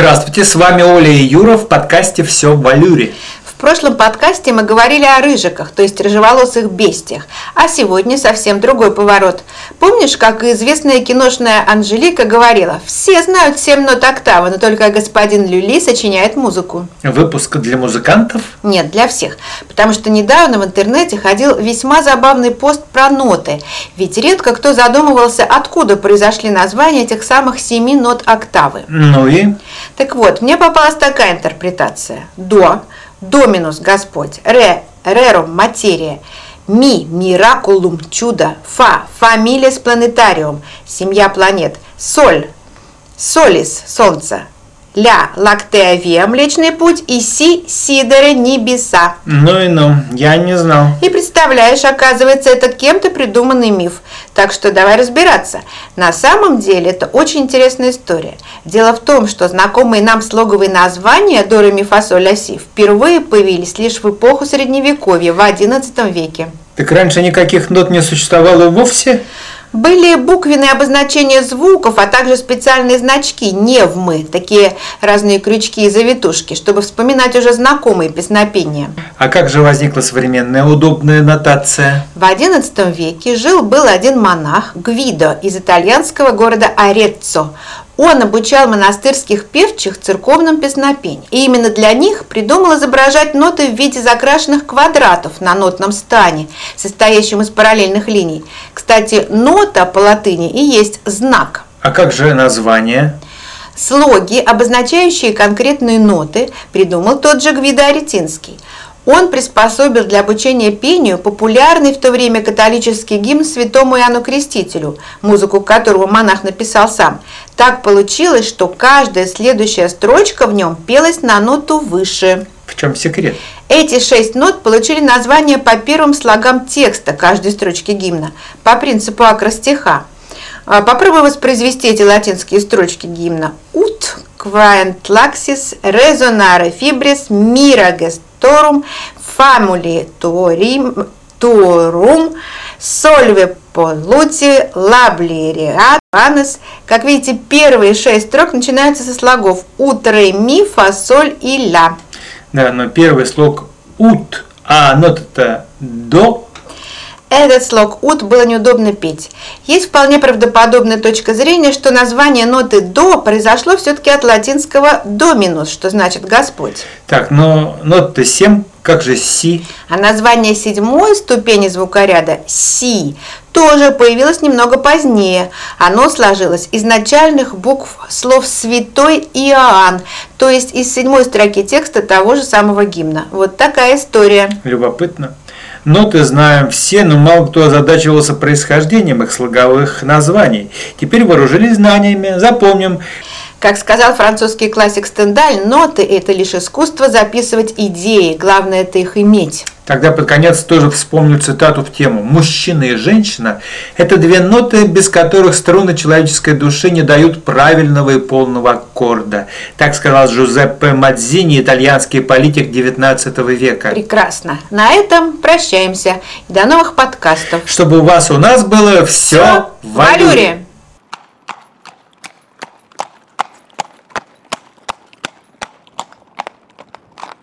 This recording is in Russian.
Здравствуйте, с вами Оля и Юра в подкасте «Все в валюре». В прошлом подкасте мы говорили о рыжиках, то есть рыжеволосых бестиях, а сегодня совсем другой поворот. Помнишь, как известная киношная Анжелика говорила, все знают 7 нот октавы, но только господин Люли сочиняет музыку. Выпуск для музыкантов? Нет, для всех, потому что недавно в интернете ходил весьма забавный пост про ноты, ведь редко кто задумывался, откуда произошли названия этих самых 7 нот октавы. Ну и? Так вот, мне попалась такая интерпретация. До – Доминус – Господь, Ре – Рерум – материя, Ми – миракулум – чудо, Фа – фамилия планетариум, семья планет, Соль – солис – солнце, Ля – лактея виа – Млечный путь и Си – сидоры небеса. Ну и ну, я не знал. И представляешь, оказывается, это кем-то придуманный миф. Так что давай разбираться. На самом деле это очень интересная история. Дело в том, что знакомые нам слоговые названия до, ре, ми, фа, соль, ля, си впервые появились лишь в эпоху Средневековья, в XI веке. Так раньше никаких нот не существовало вовсе? Были буквенные обозначения звуков, а также специальные значки, невмы, такие разные крючки и завитушки, чтобы вспоминать уже знакомые песнопения. А как же возникла современная удобная нотация? В XI веке жил-был один монах Гвидо из итальянского города Ореццо. Он обучал монастырских певчих церковным песнопениям. И именно для них придумал изображать ноты в виде закрашенных квадратов на нотном стане, состоящем из параллельных линий. Кстати, нота по латыни и есть знак. А как же название? Слоги, обозначающие конкретные ноты, придумал тот же Гвидо Аретинский – он приспособил для обучения пению популярный в то время католический гимн святому Иоанну Крестителю, музыку которого монах написал сам. Так получилось, что каждая следующая строчка в нем пелась на ноту выше. В чем секрет? Эти шесть нот получили название по первым слогам текста каждой строчки гимна, по принципу акростиха. А, попробуй воспроизвести эти латинские строчки гимна. Ut quaent laxis resonare fibris mira gestorum famuli tuorim, tuorum solve polluti labliriat анес. Как видите, первые шесть строк начинаются со слогов ут, ре, ми, фа, соль и ля. Да, но первый слог ут, а нота-то до этот слог «ут» было неудобно петь. Есть вполне правдоподобная точка зрения, что название ноты «до» произошло все-таки от латинского «доминус», что значит «Господь». Так, но нота 7, как же «си»? А название седьмой ступени звукоряда «си» тоже появилось немного позднее. Оно сложилось из начальных букв слов «святой Иоанн», то есть из седьмой строки текста того же самого гимна. Вот такая история. Любопытно. Ноты знаем все, но мало кто озадачивался происхождением их слоговых названий. Теперь вооружились знаниями, запомним. Как сказал французский классик Стендаль, ноты – это лишь искусство записывать идеи, главное – это их иметь. Тогда под конец тоже вспомню цитату в тему. «Мужчина и женщина – это две ноты, без которых струны человеческой души не дают правильного и полного аккорда». Так сказал Джузеппе Мадзини, итальянский политик XIX века. Прекрасно. На этом прощаемся. До новых подкастов. Чтобы у вас у нас было все, все в валюре.